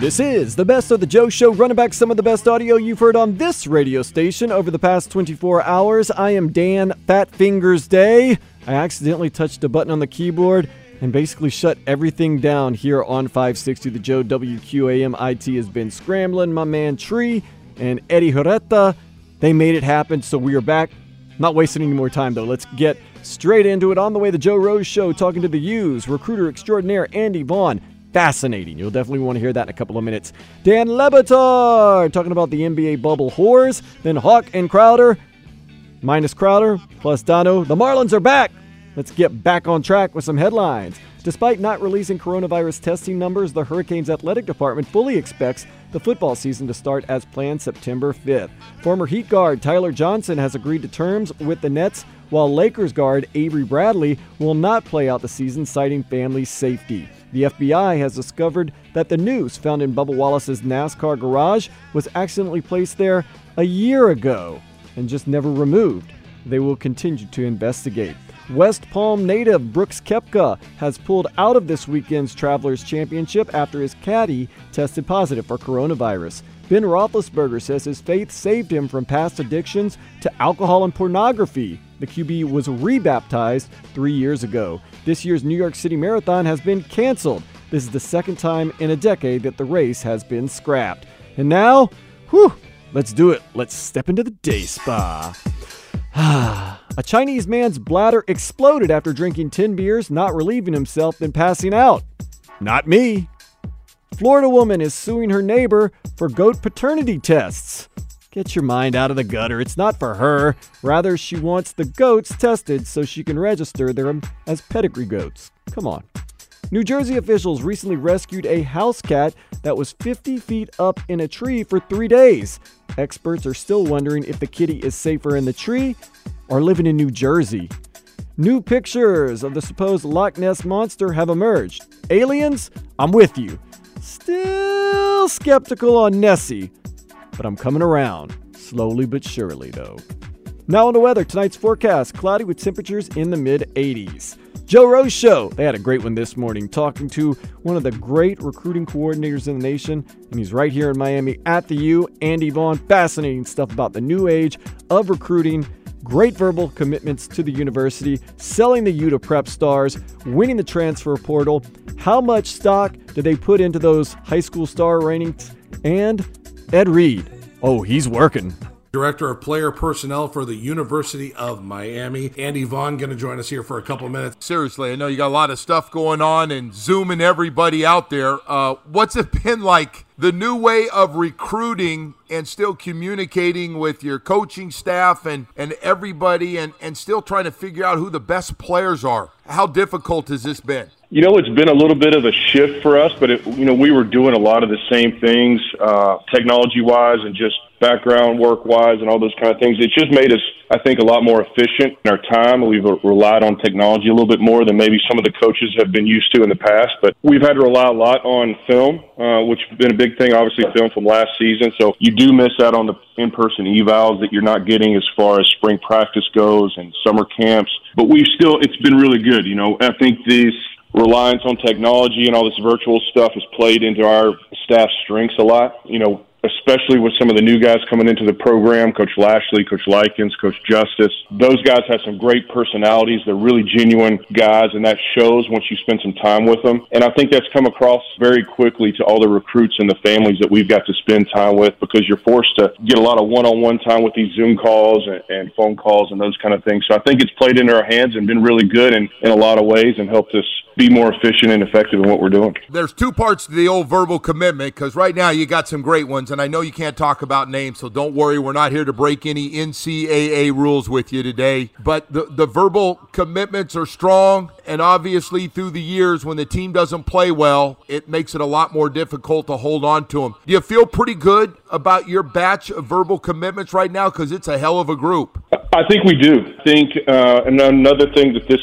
This is the best of the Joe Show, running back some of the best audio you've heard on this radio station over the past 24 hours. I am Dan Fat Fingers Day. I accidentally touched a button on the keyboard and basically shut everything down here on 560 The Joe WQAM. IT has been scrambling. My man Tree and Eddie Horetta, they made it happen, so we are back. Not wasting any more time though. Let's get straight into it. On the way, the Joe Rose Show, talking to the U's, recruiter extraordinaire Andy Vaughn fascinating. You'll definitely want to hear that in a couple of minutes. Dan Le Batard talking about the NBA bubble whores. Then Hawk and Crowder, minus Crowder, plus Dono. The Marlins are back. Let's get back on track with some headlines. Despite not releasing coronavirus testing numbers, the Hurricanes athletic department fully expects the football season to start as planned September 5th. Former Heat guard Tyler Johnson has agreed to terms with the Nets, while Lakers guard Avery Bradley will not play out the season, citing family safety. The FBI has discovered that the noose found in Bubba Wallace's NASCAR garage was accidentally placed there a year ago and just never removed. They will continue to investigate. West Palm native Brooks Koepka has pulled out of this weekend's Travelers Championship after his caddy tested positive for coronavirus. Ben Roethlisberger says his faith saved him from past addictions to alcohol and pornography. The QB was rebaptized three years ago. This year's New York City Marathon has been canceled. This is the second time in a decade that the race has been scrapped. And now, whew, let's do it. Let's step into the day spa. a Chinese man's bladder exploded after drinking 10 beers, not relieving himself, then passing out. Not me. Florida woman is suing her neighbor for goat paternity tests. Get your mind out of the gutter. It's not for her. Rather, she wants the goats tested so she can register them as pedigree goats. Come on. New Jersey officials recently rescued a house cat that was 50 feet up in a tree for three days. Experts are still wondering if the kitty is safer in the tree or living in New Jersey. New pictures of the supposed Loch Ness monster have emerged. Aliens? I'm with you. Still skeptical on Nessie, but I'm coming around. Slowly but surely, though. Now on the weather. Tonight's forecast cloudy with temperatures in the mid 80s. Joe Rose Show. They had a great one this morning talking to one of the great recruiting coordinators in the nation, and he's right here in Miami at the U. Andy Vaughn. Fascinating stuff about the new age of recruiting. Great verbal commitments to the university, selling the U to prep stars, winning the transfer portal. How much stock did they put into those high school star ratings? And Ed Reed. Oh, he's working. Director of Player Personnel for the University of Miami. Andy Vaughn going to join us here for a couple minutes. Seriously, I know you got a lot of stuff going on and zooming everybody out there. Uh, what's it been like? The new way of recruiting and still communicating with your coaching staff and, and everybody and, and still trying to figure out who the best players are. How difficult has this been? You know, it's been a little bit of a shift for us, but it, you know, we were doing a lot of the same things, uh, technology-wise and just background work-wise and all those kind of things. It just made us, I think, a lot more efficient in our time. We've relied on technology a little bit more than maybe some of the coaches have been used to in the past. But we've had to rely a lot on film, uh, which has been a big thing, obviously, film from last season. So you do miss out on the in-person evals that you're not getting as far as spring practice goes and summer camps. But we've still, it's been really good. You know, I think these reliance on technology and all this virtual stuff has played into our staff's strengths a lot. You know, especially with some of the new guys coming into the program, Coach Lashlee, Coach Likens, Coach Justice. Those guys have some great personalities. They're really genuine guys, and that shows once you spend some time with them. And I think that's come across very quickly to all the recruits and the families that we've got to spend time with because you're forced to get a lot of one-on-one time with these Zoom calls and, and phone calls and those kind of things. So I think it's played into our hands and been really good in, in a lot of ways and helped us be more efficient and effective in what we're doing. There's two parts to the old verbal commitment because right now you got some great ones, and I know you can't talk about names, so don't worry. We're not here to break any NCAA rules with you today. But the, the verbal commitments are strong, and obviously through the years when the team doesn't play well, it makes it a lot more difficult to hold on to them. Do you feel pretty good about your batch of verbal commitments right now? Because it's a hell of a group. I think we do. I think, uh, and another thing that this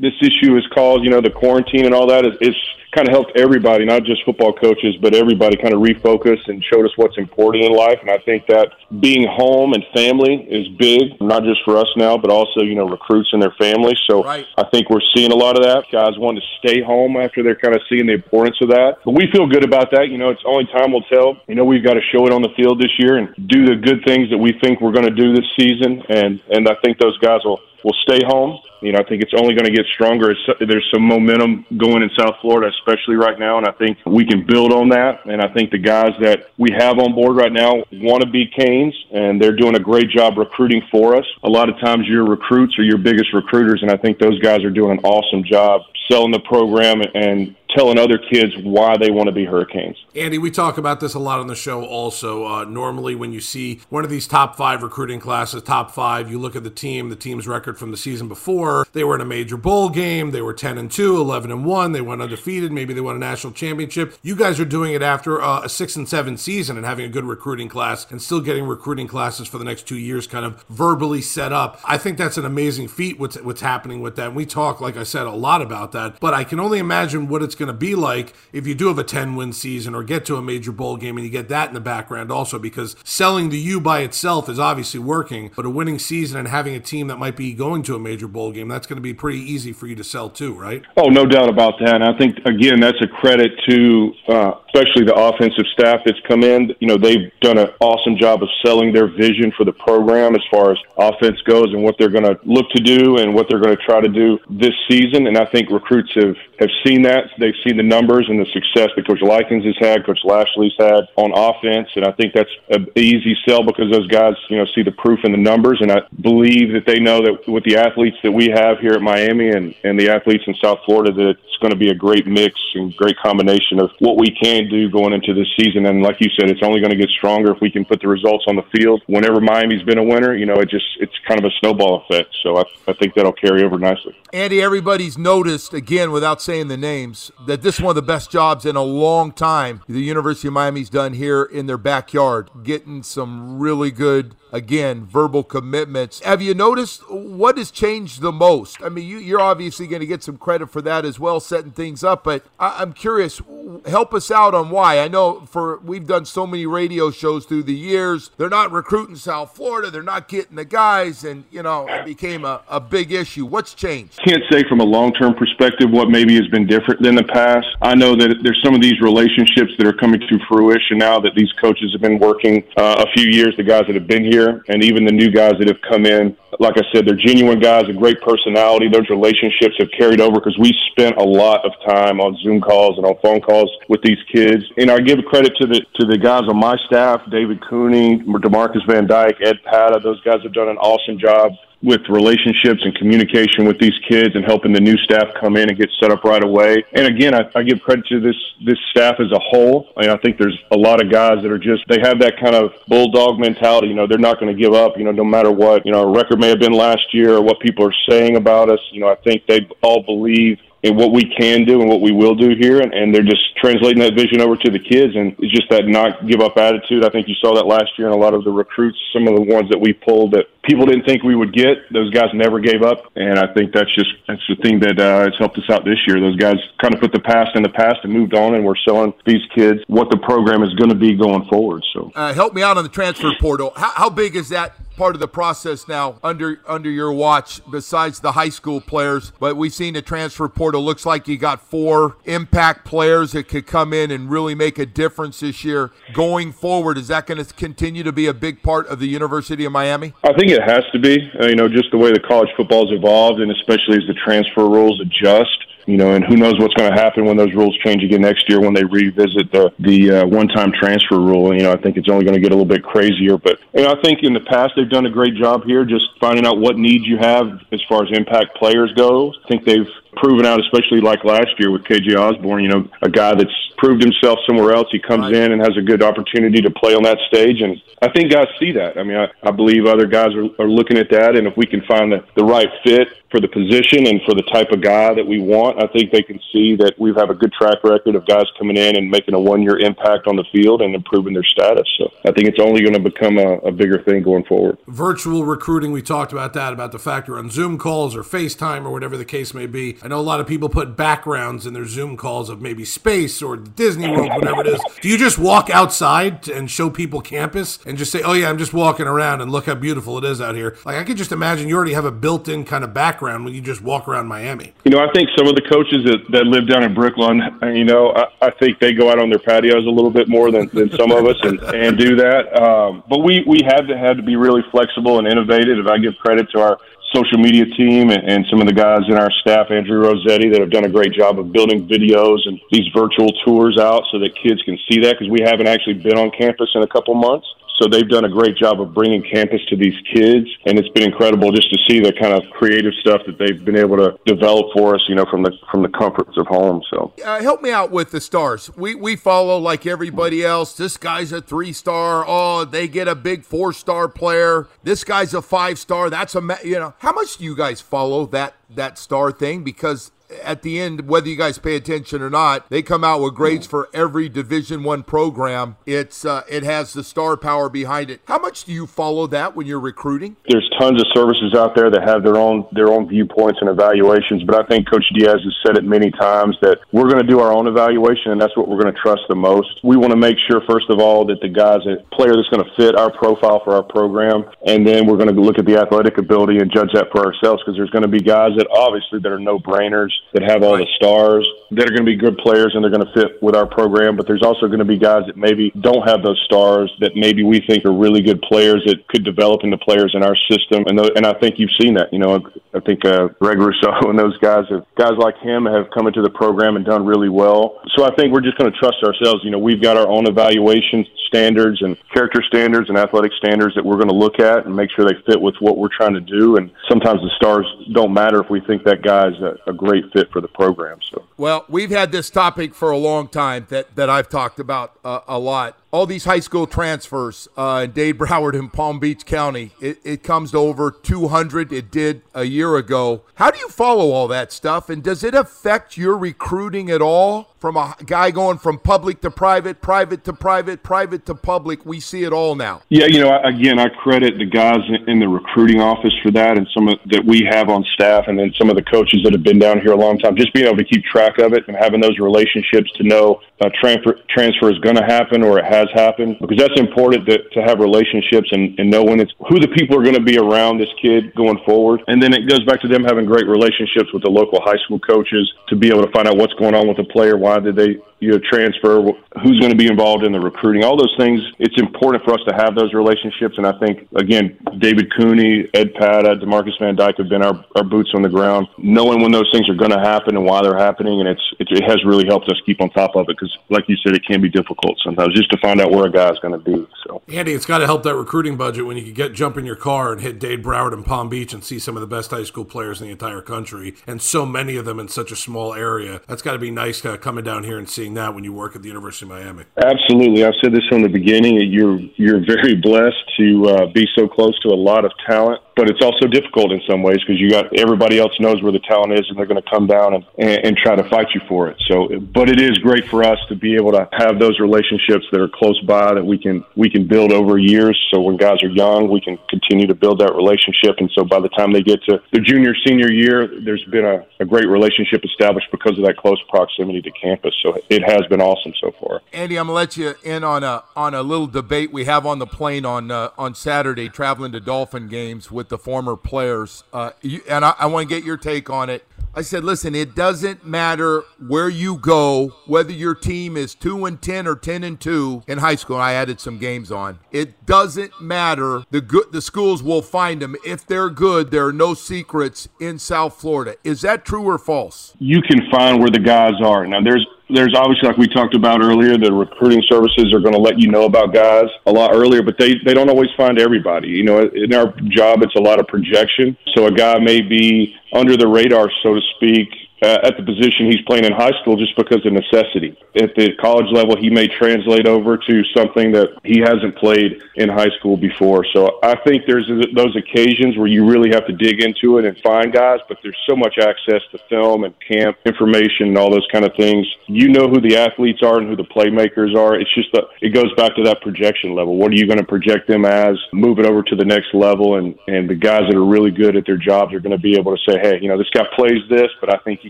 this issue is caused, you know, the quarantine and all that is, is kind of helped everybody, not just football coaches, but everybody kind of refocus and showed us what's important in life. And I think that being home and family is big, not just for us now, but also, you know, recruits and their families. So right. I think we're seeing a lot of that. Guys want to stay home after they're kind of seeing the importance of that. But we feel good about that. You know, it's only time will tell. You know, we've got to show it on the field this year and do the good things that we think we're going to do this season. And, and I think those guys will, will stay home you know, I think it's only going to get stronger. There's some momentum going in South Florida, especially right now, and I think we can build on that. And I think the guys that we have on board right now want to be Canes, and they're doing a great job recruiting for us. A lot of times, your recruits are your biggest recruiters, and I think those guys are doing an awesome job selling the program and telling other kids why they want to be Hurricanes. Andy, we talk about this a lot on the show also. Uh, normally, when you see one of these top five recruiting classes, top five, you look at the team, the team's record from the season before. They were in a major bowl game. They were 10 and 2, 11 and 1. They went undefeated. Maybe they won a national championship. You guys are doing it after uh, a 6 and 7 season and having a good recruiting class and still getting recruiting classes for the next two years kind of verbally set up. I think that's an amazing feat what's, what's happening with that. And we talk, like I said, a lot about that. But I can only imagine what it's going to be like if you do have a 10 win season or get to a major bowl game and you get that in the background also because selling the U by itself is obviously working, but a winning season and having a team that might be going to a major bowl game, that's going to be pretty easy for you to sell too, right? Oh, no doubt about that. And I think, again, that's a credit to uh, especially the offensive staff that's come in. You know, they've done an awesome job of selling their vision for the program as far as offense goes and what they're going to look to do and what they're going to try to do this season. And I think recruits have, have seen that. They've seen the numbers and the success that Coach Likens has had, Coach Lashlee's had on offense, and I think that's an easy sell because those guys, you know, see the proof in the numbers, and I believe that they know that with the athletes that we have here at Miami and and the athletes in South Florida, that it's going to be a great mix and great combination of what we can do going into this season. And like you said, it's only going to get stronger if we can put the results on the field. Whenever Miami's been a winner, you know, it just it's kind of a snowball effect. So I, I think that'll carry over nicely. Andy, everybody's noticed again without saying the names that this is one of the best best jobs in a long time the University of Miami's done here in their backyard, getting some really good again, verbal commitments. Have you noticed what has changed the most? I mean, you, are obviously going to get some credit for that as well, setting things up. But I, am curious, help us out on why. I know for we've done so many radio shows through the years. They're not recruiting South Florida. They're not getting the guys, and you know, it became a, a big issue. What's changed? Can't say from a long term perspective what maybe has been different than the past. I know that there's some of these relationships that are coming to fruition now that these coaches have been working uh, a few years. The guys that have been here year, and even the new guys that have come in. Like I said, they're genuine guys, a great personality. Those relationships have carried over because we spent a lot of time on Zoom calls and on phone calls with these kids. And I give credit to the to the guys on my staff, David Cooney, Demarcus Van Dyke, Ed Pata. Those guys have done an awesome job with relationships and communication with these kids and helping the new staff come in and get set up right away. And again, I, I give credit to this this staff as a whole. I, mean, I think there's a lot of guys that are just they have that kind of bulldog mentality. You know, they're not going to give up. You know, no matter what. You know, our record may have been last year or what people are saying about us. You know, I think they all believe and what we can do and what we will do here, and, and they're just translating that vision over to the kids, and it's just that not give up attitude. I think you saw that last year in a lot of the recruits, some of the ones that we pulled that people didn't think we would get. Those guys never gave up, and I think that's just that's the thing that uh, has helped us out this year. Those guys kind of put the past in the past and moved on, and we're showing these kids what the program is going to be going forward. So, uh, help me out on the transfer portal. How, how big is that part of the process now under under your watch besides the high school players. But we've seen the transfer portal. Looks like you got four impact players that could come in and really make a difference this year. Going forward, is that going to continue to be a big part of the University of Miami? I think it has to be. Uh, you know, just the way the college football's evolved, and especially as the transfer rules adjust you know, and who knows what's going to happen when those rules change again next year when they revisit the the uh, one-time transfer rule. You know, I think it's only going to get a little bit crazier. But you know, I think in the past they've done a great job here, just finding out what needs you have as far as impact players go. I think they've proven out, especially like last year with KJ Osborn. You know, a guy that's proved himself somewhere else. He comes right. in and has a good opportunity to play on that stage, and I think guys see that. I mean, I, I believe other guys are, are looking at that, and if we can find the, the right fit for the position and for the type of guy that we want, I think they can see that we have a good track record of guys coming in and making a one year impact on the field and improving their status. So I think it's only going to become a, a, bigger thing going forward. Virtual recruiting, we talked about that, about the fact you're on Zoom calls or FaceTime or whatever the case may be. I know a lot of people put backgrounds in their Zoom calls of maybe space or Disney World, whatever it is. Do you just walk outside and show people campus and just say, oh, yeah, I'm just walking around and look how beautiful it is out here? Like, I could just imagine you already have a built in kind of background when you just walk around Miami? You know, I think some of the coaches that, that live down in Brooklyn, you know, I, I think they go out on their patios a little bit more than, than some of us and, and do that. Um, but we, we have to have to be really flexible and innovative. If I give credit to our social media team and, and some of the guys in our staff, Andrew Rossetti, that have done a great job of building videos and these virtual tours out so that kids can see that because we haven't actually been on campus in a couple months. So they've done a great job of bringing campus to these kids, and it's been incredible just to see the kind of creative stuff that they've been able to develop for us, you know, from the from the comforts of home. So uh, help me out with the stars. We we follow like everybody else. This guy's a three star. Oh, they get a big four star player. This guy's a five star. That's a you know. How much do you guys follow that that star thing? Because at the end, whether you guys pay attention or not, they come out with grades for every Division One program. It's uh, it has the star power behind it. How much do you follow that when you're recruiting? There's tons of services out there that have their own their own viewpoints and evaluations, but I think Coach Diaz has said it many times that we're going to do our own evaluation, and that's what we're going to trust the most. We want to make sure, first of all, that the guy's a player that's going to fit our profile for our program, and then we're going to look at the athletic ability and judge that for ourselves because there's going to be guys that obviously that are no brainers that have all the stars that are going to be good players and they're going to fit with our program. But there's also going to be guys that maybe don't have those stars that maybe we think are really good players that could develop into players in our system. And th- and I think you've seen that. You know, I think uh, Greg Rousseau and those guys have guys like him have come into the program and done really well. So I think we're just going to trust ourselves. You know, we've got our own evaluation standards and character standards and athletic standards that we're going to look at and make sure they fit with what we're trying to do. And sometimes the stars don't matter if we think that guy's a, a great fit for the program. So well, we've had this topic for a long time that that I've talked about uh, a lot all these high school transfers uh, in Dade Broward and Palm Beach County, it, it comes to over 200. It did a year ago. How do you follow all that stuff? And does it affect your recruiting at all? From a guy going from public to private, private to private, private to public, we see it all now. Yeah, you know, again, I credit the guys in the recruiting office for that, and some of, that we have on staff, and then some of the coaches that have been down here a long time. Just being able to keep track of it and having those relationships to know a transfer transfer is going to happen or it has happened because that's important to, to have relationships and, and know when it's who the people are going to be around this kid going forward. And then it goes back to them having great relationships with the local high school coaches to be able to find out what's going on with the player. Why did they you know, transfer, who's going to be involved in the recruiting, all those things. It's important for us to have those relationships. And I think, again, David Cooney, Ed Pata, Demarcus Van Dyke have been our, our boots on the ground, knowing when those things are going to happen and why they're happening. And it's, it, it has really helped us keep on top of it because, like you said, it can be difficult sometimes just to find out where a guy's going to be. So, Andy, it's got to help that recruiting budget when you can get jump in your car and hit Dade Broward and Palm Beach and see some of the best high school players in the entire country and so many of them in such a small area. That's got to be nice uh, coming down here and seeing that when you work at the University of Miami. Absolutely, I've said this from the beginning. You're you're very blessed to uh, be so close to a lot of talent but it's also difficult in some ways because you got everybody else knows where the talent is and they're going to come down and, and, and try to fight you for it. So, but it is great for us to be able to have those relationships that are close by that we can we can build over years. So when guys are young, we can continue to build that relationship. And so by the time they get to the junior senior year, there's been a, a great relationship established because of that close proximity to campus. So it it has been awesome so far. Andy, I'm gonna let you in on a on a little debate we have on the plane on uh, on Saturday, traveling to Dolphin games with the former players, uh, you, and I, I want to get your take on it. I said, listen, it doesn't matter where you go, whether your team is 2 and 10 or 10 and 2 in high school. I added some games on. It doesn't matter. The good the schools will find them. If they're good, there are no secrets in South Florida. Is that true or false? You can find where the guys are. Now there's there's obviously like we talked about earlier the recruiting services are going to let you know about guys a lot earlier but they they don't always find everybody. You know in our job it's a lot of projection. So a guy may be under the radar so to speak uh, at the position he's playing in high school just because of necessity. At the college level, he may translate over to something that he hasn't played in high school before. So I think there's those occasions where you really have to dig into it and find guys, but there's so much access to film and camp information and all those kind of things. You know who the athletes are and who the playmakers are. It's just it goes back to that projection level. What are you going to project them as? Move it over to the next level, and and the guys that are really good at their jobs are going to be able to say, hey, you know, this guy plays this, but I think he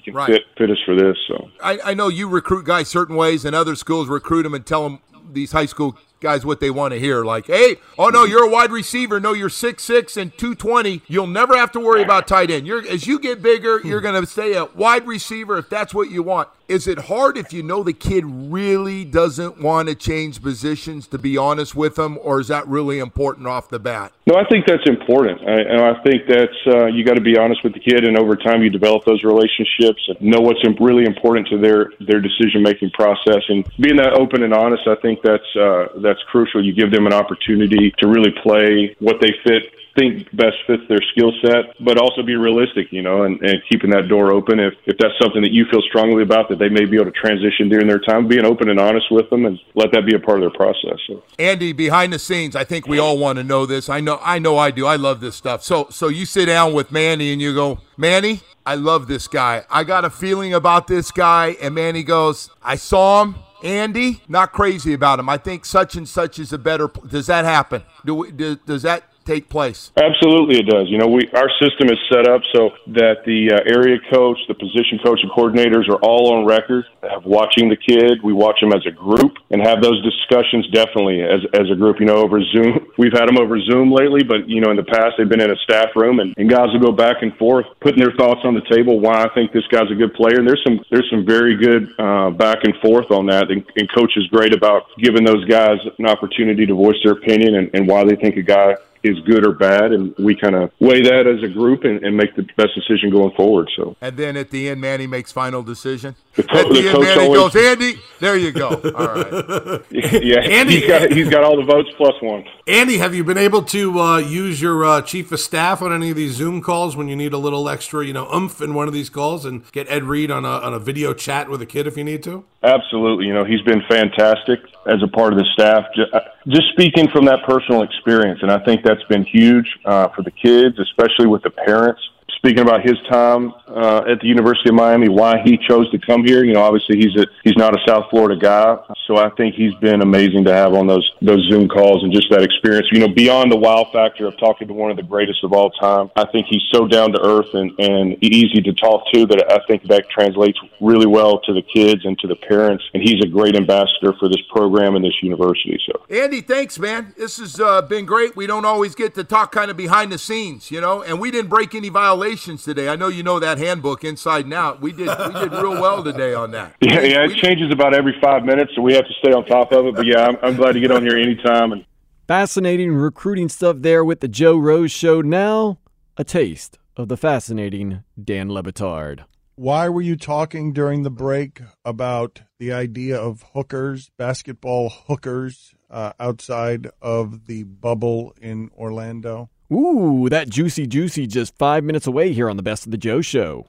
can right. fit fit us for this. So I, I know you recruit guys certain ways, and other schools recruit them and tell them these high school guys what they want to hear. Like, hey, oh no, you're a wide receiver. No, you're six six and two twenty. You'll never have to worry about tight end. You're as you get bigger, you're going to stay a wide receiver if that's what you want. Is it hard if you know the kid really doesn't want to change positions, to be honest with him, or is that really important off the bat? No, I think that's important. I, and I think that's uh, you got to be honest with the kid, and over time you develop those relationships and know what's really important to their their decision making process. And being that open and honest, I think that's uh, that's crucial. You give them an opportunity to really play what they fit think best fits their skill set, but also be realistic, you know, and, and keeping that door open. If, if that's something that you feel strongly about, that they may be able to transition during their time, being open and honest with them and let that be a part of their process. So. Andy, behind the scenes, I think we all want to know this. I know, I know I do. I love this stuff. So, so you sit down with Manny and you go, Manny, I love this guy. I got a feeling about this guy. And Manny goes, I saw him. Andy, not crazy about him. I think such and such is a better. Does that happen? Do do, does that take place? Absolutely, it does. You know, we our system is set up so that the uh, area coach, the position coach, and coordinators are all on record, have watching the kid. We watch them as a group and have those discussions definitely as as a group. You know, over Zoom. We've had them over Zoom lately, but you know, in the past they've been in a staff room, and, and guys will go back and forth, putting their thoughts on the table. Why I think this guy's a good player, and there's some there's some very good uh, back and forth on that. And, and coach is great about giving those guys an opportunity to voice their opinion and, and why they think a guy is good or bad, and we kind of weigh that as a group and, and, make the best decision going forward. So, and then at the end, Manny makes final decision. The co- the, Manny always... goes, "Andy, there you go." All right. yeah, Andy, he's got, he's got all the votes plus one. Andy, have you been able to uh, use your uh, chief of staff on any of these Zoom calls when you need a little extra, you know, oomph in one of these calls, and get Ed Reed on a on a video chat with a kid if you need to? Absolutely. You know, he's been fantastic as a part of the staff. Uh, just speaking from that personal experience, and I think that's been huge uh, for the kids, especially with the parents speaking about his time uh, at the University of Miami, why he chose to come here. You know, obviously he's a he's not a South Florida guy, so I think he's been amazing to have on those those Zoom calls and just that experience. You know, beyond the wow factor of talking to one of the greatest of all time, I think he's so down to earth and and easy to talk to that I think that translates really well to the kids and to the parents. And he's a great ambassador for this program and this university. So, Andy, thanks, man. This has uh, been great. We don't always get to talk kind of behind the scenes, you know, and we didn't break any violations today. I know you know that handbook inside and out. We did we did real well today on that. Yeah, yeah, it changes about every five minutes, so we have to stay on top of it. But yeah, I'm, I'm glad to get on here anytime. And fascinating recruiting stuff there with the Joe Rose Show. Now, a taste of the fascinating Dan Le Batard. Why were you talking during the break about the idea of hookers, basketball hookers, uh, outside of the bubble in Orlando? Ooh, that juicy, juicy just five minutes away here on the Best of the Joe Show.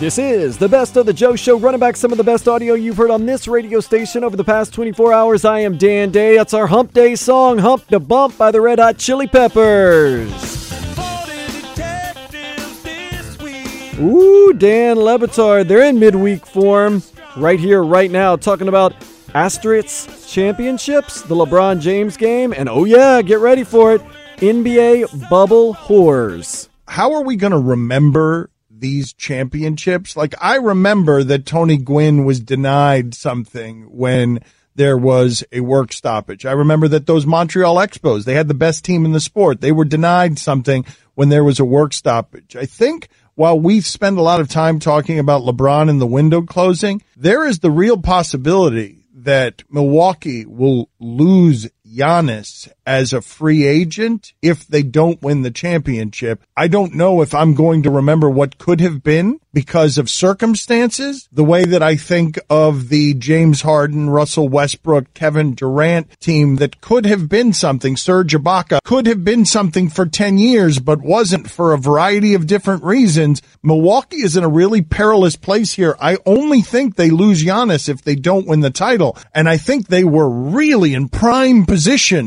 This is the Best of the Joe Show, running back some of the best audio you've heard on this radio station over the past 24 hours. I am Dan Day. It's our Hump Day song, Hump de Bump by the Red Hot Chili Peppers. Ooh, Dan Le Batard, they're in midweek form right here, right now, talking about Asterisk Championships, the LeBron James game, and oh yeah, get ready for it NBA Bubble Horrors. How are we going to remember these championships. Like I remember that Tony Gwynn was denied something when there was a work stoppage. I remember that those Montreal Expos, they had the best team in the sport. They were denied something when there was a work stoppage. I think while we spend a lot of time talking about LeBron and the window closing, there is the real possibility that Milwaukee will lose Giannis as a free agent if they don't win the championship. I don't know if I'm going to remember what could have been because of circumstances, the way that I think of the James Harden, Russell Westbrook, Kevin Durant team that could have been something. Serge Ibaka could have been something for 10 years, but wasn't for a variety of different reasons. Milwaukee is in a really perilous place here. I only think they lose Giannis if they don't win the title. And I think they were really in prime position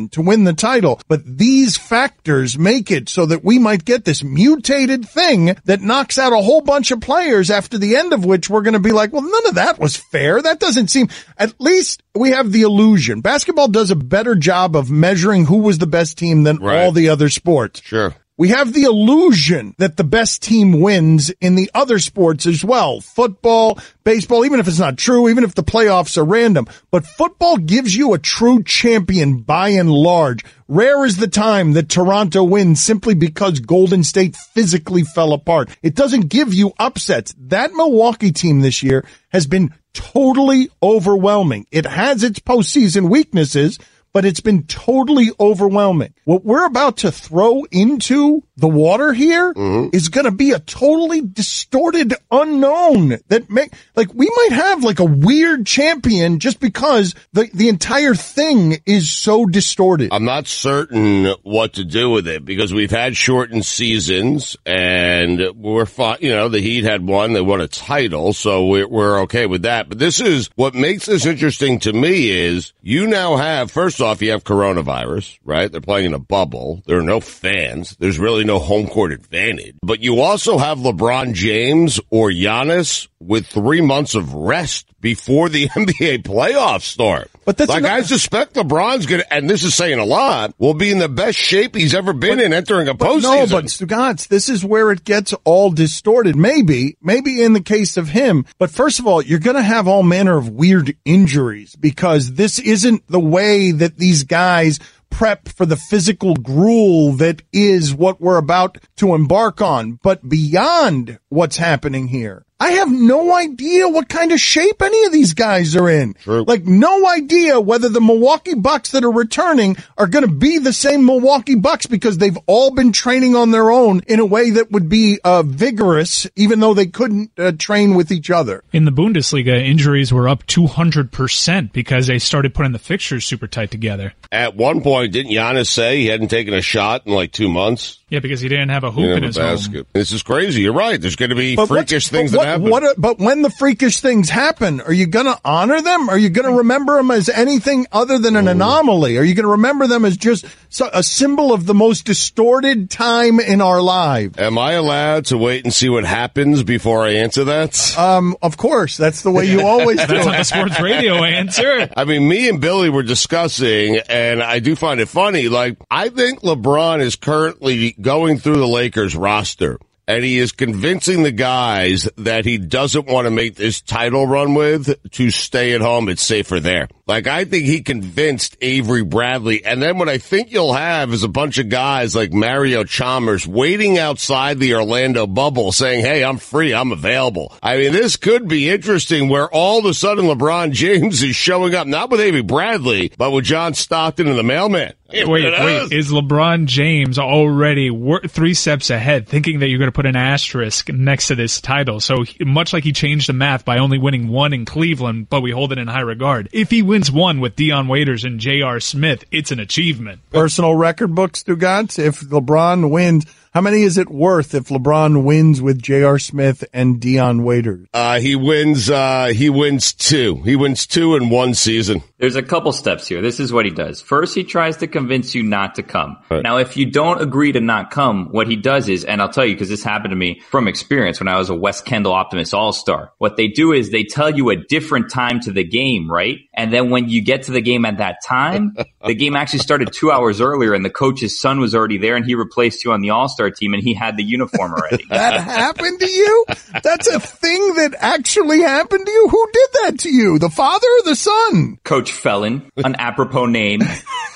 to win the title. But these factors make it so that we might get this mutated thing that knocks out a whole bunch of players players after the end of which we're going to be like, well, none of that was fair. That doesn't seem, at least we have the illusion. Basketball does a better job of measuring who was the best team than right. all the other sports. Sure. We have the illusion that the best team wins in the other sports as well. Football, baseball, even if it's not true, even if the playoffs are random. But football gives you a true champion by and large. Rare is the time that Toronto wins simply because Golden State physically fell apart. It doesn't give you upsets. That Milwaukee team this year has been totally overwhelming. It has its postseason weaknesses, but it's been totally overwhelming. What we're about to throw into the water here mm-hmm. is going to be a totally distorted unknown that make like we might have like a weird champion just because the the entire thing is so distorted. I'm not certain what to do with it because we've had shortened seasons and we're fine. You know, the Heat had one; they won a title, so we're, we're okay with that. But this is what makes this interesting to me is you now have first off you have coronavirus, right? They're playing in a bubble. There are no fans. There's really no home court advantage. But you also have LeBron James or Giannis with three months of rest before the NBA playoffs start. But that's like I suspect LeBron's gonna, and this is saying a lot, will be in the best shape he's ever been but, in entering a postseason. No, but Stugotz, this is where it gets all distorted. Maybe, maybe in the case of him, but first of all, you're going to have all manner of weird injuries because this isn't the way that these guys prep for the physical gruel that is what we're about to embark on. But beyond what's happening here, I have no idea what kind of shape any of these guys are in. True. Like no idea whether the Milwaukee Bucks that are returning are going to be the same Milwaukee Bucks because they've all been training on their own in a way that would be uh, vigorous, even though they couldn't uh, train with each other. In the Bundesliga, injuries were up 200% because they started putting the fixtures super tight together. At one point, didn't Giannis say he hadn't taken a shot in like two months? Yeah, because he didn't have a hoop in his basket. Home. This is crazy. You're right. There's going to be but freakish things what, that happen. What, but when the freakish things happen, are you going to honor them? Are you going to remember them as anything other than an anomaly? Are you going to remember them as just a symbol of the most distorted time in our lives? Am I allowed to wait and see what happens before I answer that? Um, of course. That's the way you always do That's not the sports radio answer. I mean, me and Billy were discussing, and I do find it funny. Like, I think LeBron is currently going through the Lakers roster and he is convincing the guys that he doesn't want to make this title run with to stay at home. It's safer there. Like I think he convinced Avery Bradley. And then what I think you'll have is a bunch of guys like Mario Chalmers waiting outside the Orlando bubble saying, Hey, I'm free. I'm available. I mean, this could be interesting where all of a sudden LeBron James is showing up, not with Avery Bradley, but with John Stockton and the mailman. Wait, wait, is LeBron James already three steps ahead, thinking that you're going to put an asterisk next to this title? So much like he changed the math by only winning one in Cleveland, but we hold it in high regard. If he wins one with Dion Waiters and J.R. Smith, it's an achievement. Personal record books, Stugotz. If LeBron wins how many is it worth if LeBron wins with J.R. Smith and Dion Waiters? Uh, he wins. Uh, he wins two. He wins two in one season. There's a couple steps here. This is what he does. First, he tries to convince you not to come. Right. Now, if you don't agree to not come, what he does is, and I'll tell you because this happened to me from experience when I was a West Kendall Optimist All Star. What they do is they tell you a different time to the game, right? And then when you get to the game at that time, the game actually started two hours earlier, and the coach's son was already there, and he replaced you on the All Star Star team, and he had the uniform already. that happened to you? That's a thing that actually happened to you? Who did that to you? The father or the son? Coach Felon, an apropos name.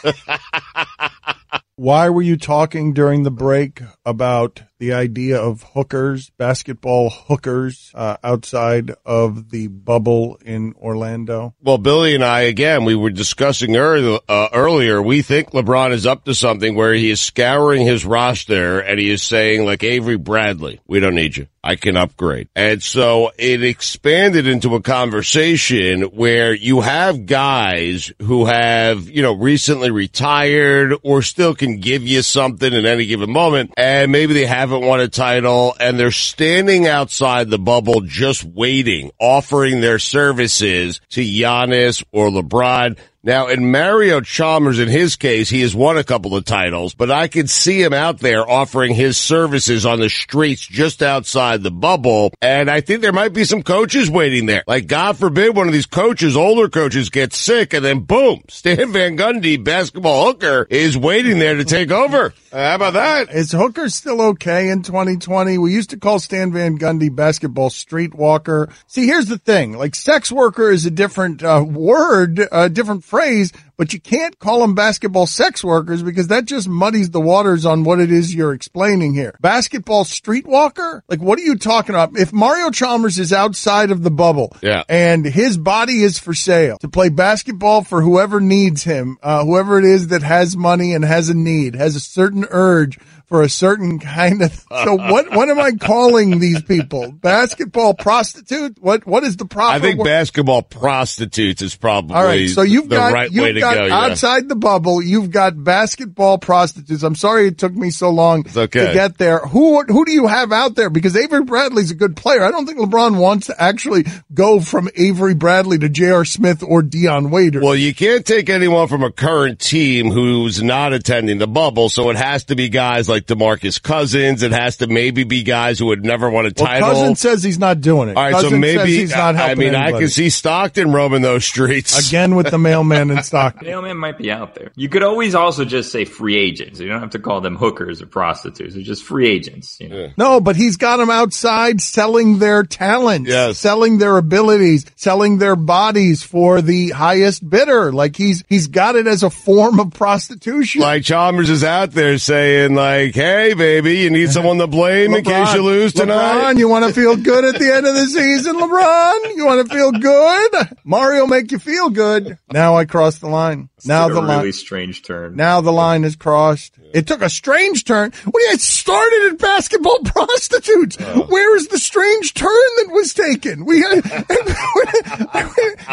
Why were you talking during the break about the idea of hookers, basketball hookers, uh, outside of the bubble in Orlando? Well, Billy and I, again, we were discussing earlier, uh, earlier, we think LeBron is up to something where he is scouring his roster and he is saying, like Avery Bradley, we don't need you. I can upgrade. And so it expanded into a conversation where you have guys who have, you know, recently retired or still can give you something in any given moment. And maybe they haven't won a title and they're standing outside the bubble just waiting, offering their services to Giannis or LeBron. Now, in Mario Chalmers, in his case, he has won a couple of titles, but I could see him out there offering his services on the streets just outside the bubble. And I think there might be some coaches waiting there. Like, God forbid one of these coaches, older coaches, gets sick and then boom, Stan Van Gundy, basketball hooker, is waiting there to take over. Uh, how about that? Is hooker still okay in 2020? We used to call Stan Van Gundy basketball streetwalker. See, here's the thing. Like, sex worker is a different uh, word, a different phrase, but you can't call them basketball sex workers because that just muddies the waters on what it is you're explaining here. Basketball streetwalker? Like, what are you talking about? If Mario Chalmers is outside of the bubble Yeah. and his body is for sale to play basketball for whoever needs him, uh, whoever it is that has money and has a need, has a certain urge for a certain kind of. So what? What am I calling these people? Basketball prostitute? What? What is the proper? I think word? basketball prostitutes is probably All right, so you've the got right you've way to got go. yeah. outside the bubble. You've got basketball prostitutes. I'm sorry it took me so long okay. to get there. Who who do you have out there? Because Avery Bradley's a good player. I don't think LeBron wants to actually go from Avery Bradley to J.R. Smith or Dion Waiters. Well, you can't take anyone from a current team who's not attending the bubble, so it has to be guys like DeMarcus Cousins. It has to maybe be guys who would never want a Well, title. Cousins says he's not doing it. All right, Cousins so says maybe he's not I helping mean I can see Stockton roaming those streets again with the mailman in Stockton. Mailman might be out there. You could always also just say free agents. You don't have to call them hookers or prostitutes. They're just free agents. You know? No, but he's got them outside selling their talents, Yes. selling their abilities, selling their bodies for the highest bidder. Like he's he's got it as a form of prostitution. Like Chalmers is out there saying, like, "Hey, baby, you need someone to blame in case you lose tonight." LeBron, you want to feel good at the end of the season, LeBron? You want to feel good? Mario make you feel good. Now I cross the line. Now the a line. really strange turn. Now the line is crossed. It took a strange turn. What do you, it started at basketball prostitutes. Where is the strange turn that was taken? We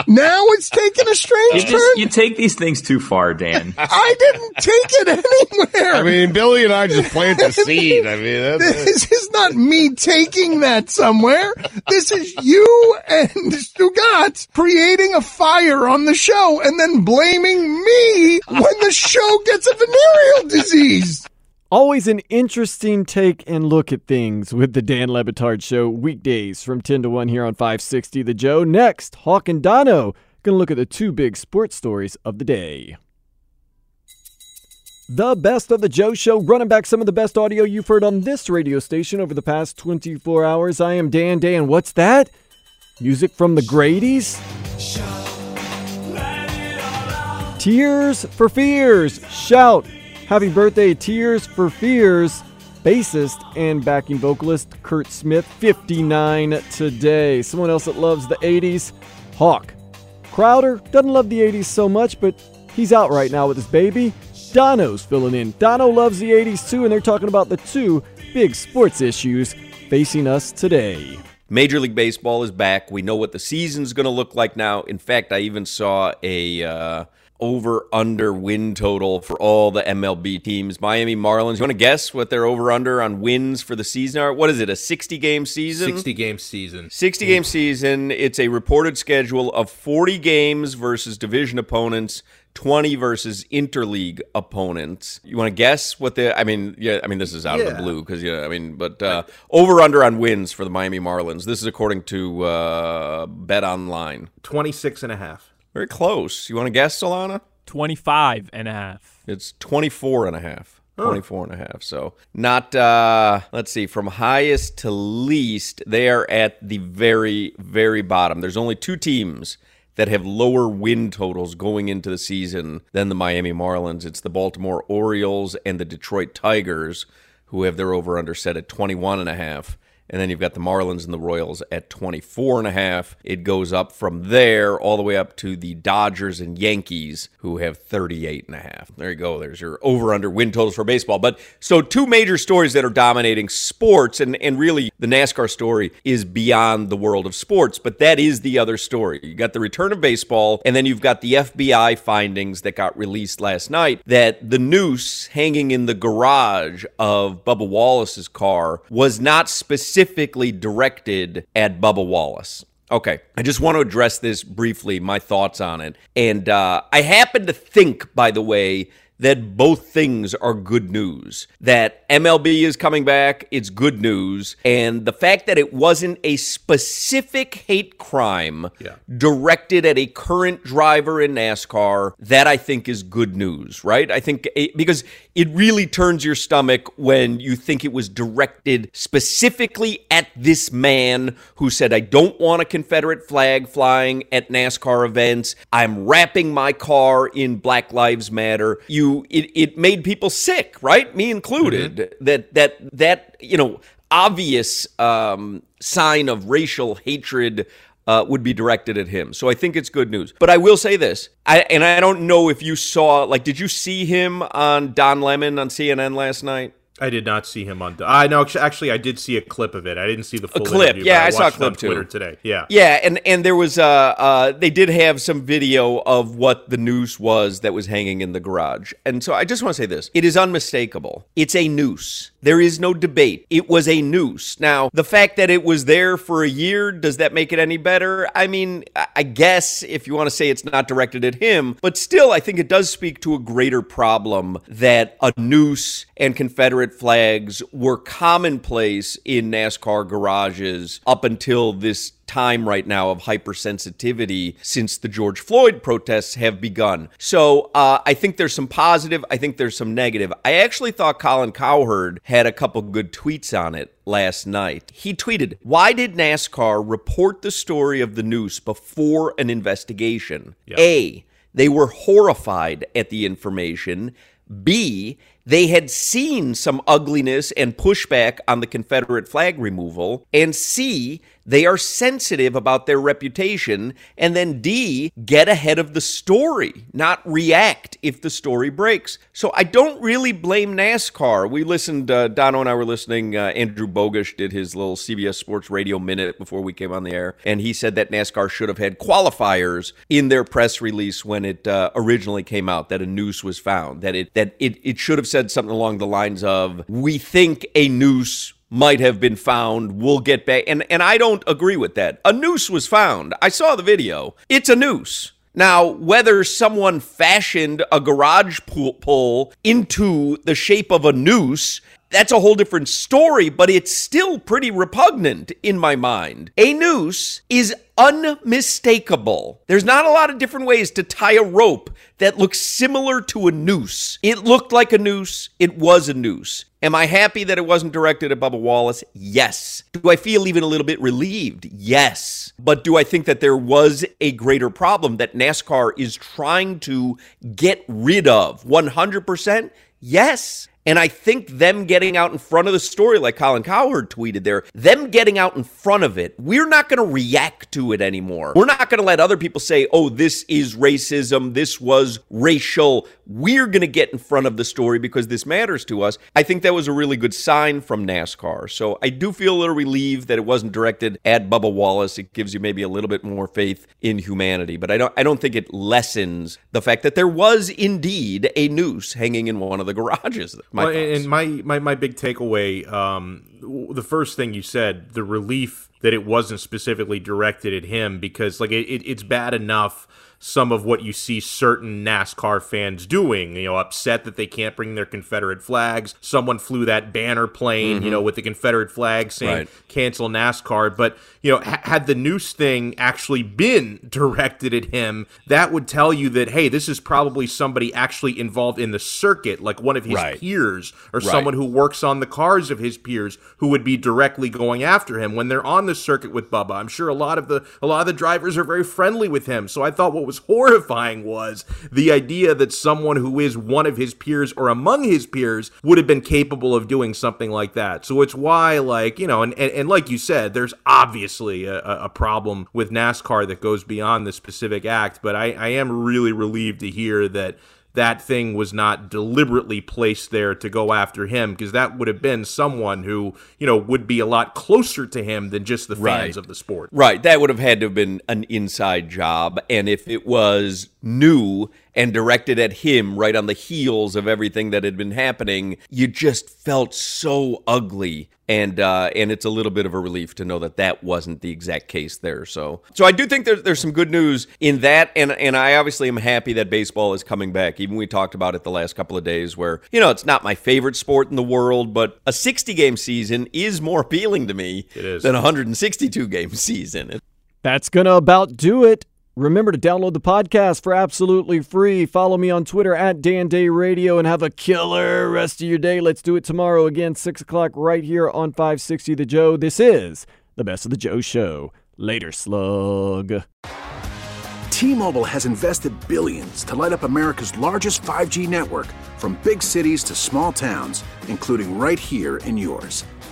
now it's taken a strange You turn. just you take these things too far, Dan. I didn't take it anywhere. I mean, Billy and I just planted the seed. I mean, that's, this is not me taking that somewhere. This is you and Stugotz creating a fire on the show and then blaming me when the show gets a venereal disease. Always an interesting take and look at things with the Dan Le Batard Show weekdays from 10 to 1 here on 560 The Joe. Next, Hawk and Dono going to look at the two big sports stories of the day. The best of the Joe Show, running back some of the best audio you've heard on this radio station over the past 24 hours. I am Dan Dan. What's that? Music from the Grady's? Tears for Fears. Shout. Happy birthday, Tears for Fears. Bassist and backing vocalist Curt Smith, 59 today. Someone else that loves the 80s, Hawk. Crowder doesn't love the 80s so much, but he's out right now with his baby. Dono's filling in. Dono loves the 80s too, and they're talking about the two big sports issues facing us today. Major League Baseball is back. We know what the season's going to look like now. In fact, I even saw a uh, over under win total for all the MLB teams. Miami Marlins. You want to guess what their over under on wins for the season are? What is it? A 60 game season? 60 game season. 60 game season. It's a reported schedule of 40 games versus division opponents, 20 versus interleague opponents. You want to guess what the I mean, yeah, I mean this is out of the blue cuz yeah, I mean, but uh over under on wins for the Miami Marlins. This is according to uh BetOnline. 26 and a half. Very close. You want to guess, Solana? 25 and a half. It's 24 and a half. 24 and a half. So not uh let's see, from highest to least, they are at the very, very bottom. There's only two teams that have lower win totals going into the season than the Miami Marlins. It's the Baltimore Orioles and the Detroit Tigers, who have their over under set at 21 and a half. And then you've got the Marlins and the Royals at 24 and a half. It goes up from there all the way up to the Dodgers and Yankees who have 38 and a half. There you go. There's your over under win totals for baseball. But so two major stories that are dominating sports and and really the NASCAR story is beyond the world of sports, but that is the other story. You got the return of baseball and then you've got the FBI findings that got released last night that the noose hanging in the garage of Bubba Wallace's car was not specific specifically directed at Bubba Wallace. Okay, I just want to address this briefly, my thoughts on it. And uh, I happen to think, by the way, that both things are good news. That MLB is coming back, it's good news. And the fact that it wasn't a specific hate crime Yeah. directed at a current driver in NASCAR, that I think is good news, right? I think it, because it really turns your stomach when you think it was directed specifically at this man who said, I don't want a Confederate flag flying at NASCAR events. I'm wrapping my car in Black Lives Matter. You it, it made people sick, right? Me included. That that that, you know, obvious um, sign of racial hatred uh, would be directed at him. So I think it's good news. But I will say this, I, and I don't know if you saw, like, did you see him on Don Lemon on CNN last night? I did not see him on. I know. Actually, I did see a clip of it. I didn't see the full clip, interview, yeah, but I saw a clip on too. Twitter today. Yeah, Yeah, and and there was uh uh they did have some video of what the noose was that was hanging in the garage. And so I just want to say this. It is unmistakable. It's a noose. There is no debate. It was a noose. Now, the fact that it was there for a year, does that make it any better? I mean, I guess if you want to say it's not directed at him, but still I think it does speak to a greater problem that a noose and Confederate flags were commonplace in NASCAR garages up until this time right now of hypersensitivity since the George Floyd protests have begun. So uh, I think there's some positive. I think there's some negative. I actually thought Colin Cowherd had a couple good tweets on it last night. He tweeted, Why did NASCAR report the story of the noose before an investigation? A, they were horrified at the information. B, they had seen some ugliness and pushback on the Confederate flag removal. And C, they are sensitive about their reputation. And then D, get ahead of the story, not react if the story breaks. So I don't really blame NASCAR. We listened, uh, Dono and I were listening. Uh, Andrew Bogush did his little CBS Sports Radio minute before we came on the air. And he said that NASCAR should have had qualifiers in their press release when it uh, originally came out that a noose was found, that it, that it, it should have said something along the lines of, we think a noose might have been found. We'll get back. And, and I don't agree with that. A noose was found. I saw the video. It's a noose. Now, whether someone fashioned a garage pull into the shape of a noose, that's a whole different story, but it's still pretty repugnant in my mind. A noose is unmistakable. There's not a lot of different ways to tie a rope that looks similar to a noose. It looked like a noose, it was a noose. Am I happy that it wasn't directed at Bubba Wallace? Yes. Do I feel even a little bit relieved? Yes. But do I think that there was a greater problem that NASCAR is trying to get rid of 100%? Yes. And I think them getting out in front of the story, like Colin Cowherd tweeted there, them getting out in front of it, we're not going to react to it anymore. We're not going to let other people say, oh, this is racism, this was racial. We're going to get in front of the story because this matters to us. I think that was a really good sign from NASCAR. So I do feel a little relieved that it wasn't directed at Bubba Wallace. It gives you maybe a little bit more faith in humanity, but I don't I don't think it lessens the fact that there was indeed a noose hanging in one of the garages. My well, and my, my my big takeaway, um, the first thing you said, the relief that it wasn't specifically directed at him because like it, it, it's bad enough some of what you see certain NASCAR fans doing, you know, upset that they can't bring their Confederate flags. Someone flew that banner plane, mm-hmm. you know, with the Confederate flag saying right. cancel NASCAR. But, you know, ha- had the noose thing actually been directed at him, that would tell you that, hey, this is probably somebody actually involved in the circuit, like one of his right. peers or right. someone who works on the cars of his peers who would be directly going after him when they're on the circuit with Bubba. I'm sure a lot of the a lot of the drivers are very friendly with him. So I thought what was horrifying was the idea that someone who is one of his peers or among his peers would have been capable of doing something like that. So it's why, like, you know, and, and, and like you said, there's obviously a, a problem with NASCAR that goes beyond the specific act, but I, I am really relieved to hear that that thing was not deliberately placed there to go after him because that would have been someone who you know would be a lot closer to him than just the fans right. of the sport. Right. That would have had to have been an inside job. And if it was new and directed at him right on the heels of everything that had been happening, you just felt so ugly. And uh, and it's a little bit of a relief to know that that wasn't the exact case there. So so I do think there's there's some good news in that, and and I obviously am happy that baseball is coming back. Even we talked about it the last couple of days, where you know it's not my favorite sport in the world, but a 60 game season is more appealing to me than a 162 game season. That's gonna about do it. Remember to download the podcast for absolutely free. Follow me on Twitter at Dan Day Radio and have a killer rest of your day. Let's do it tomorrow again, 6 o'clock, right here on 560 The Joe. This is the Best of the Joe Show. Later, slug. T Mobile has invested billions to light up America's largest 5G network from big cities to small towns, including right here in yours.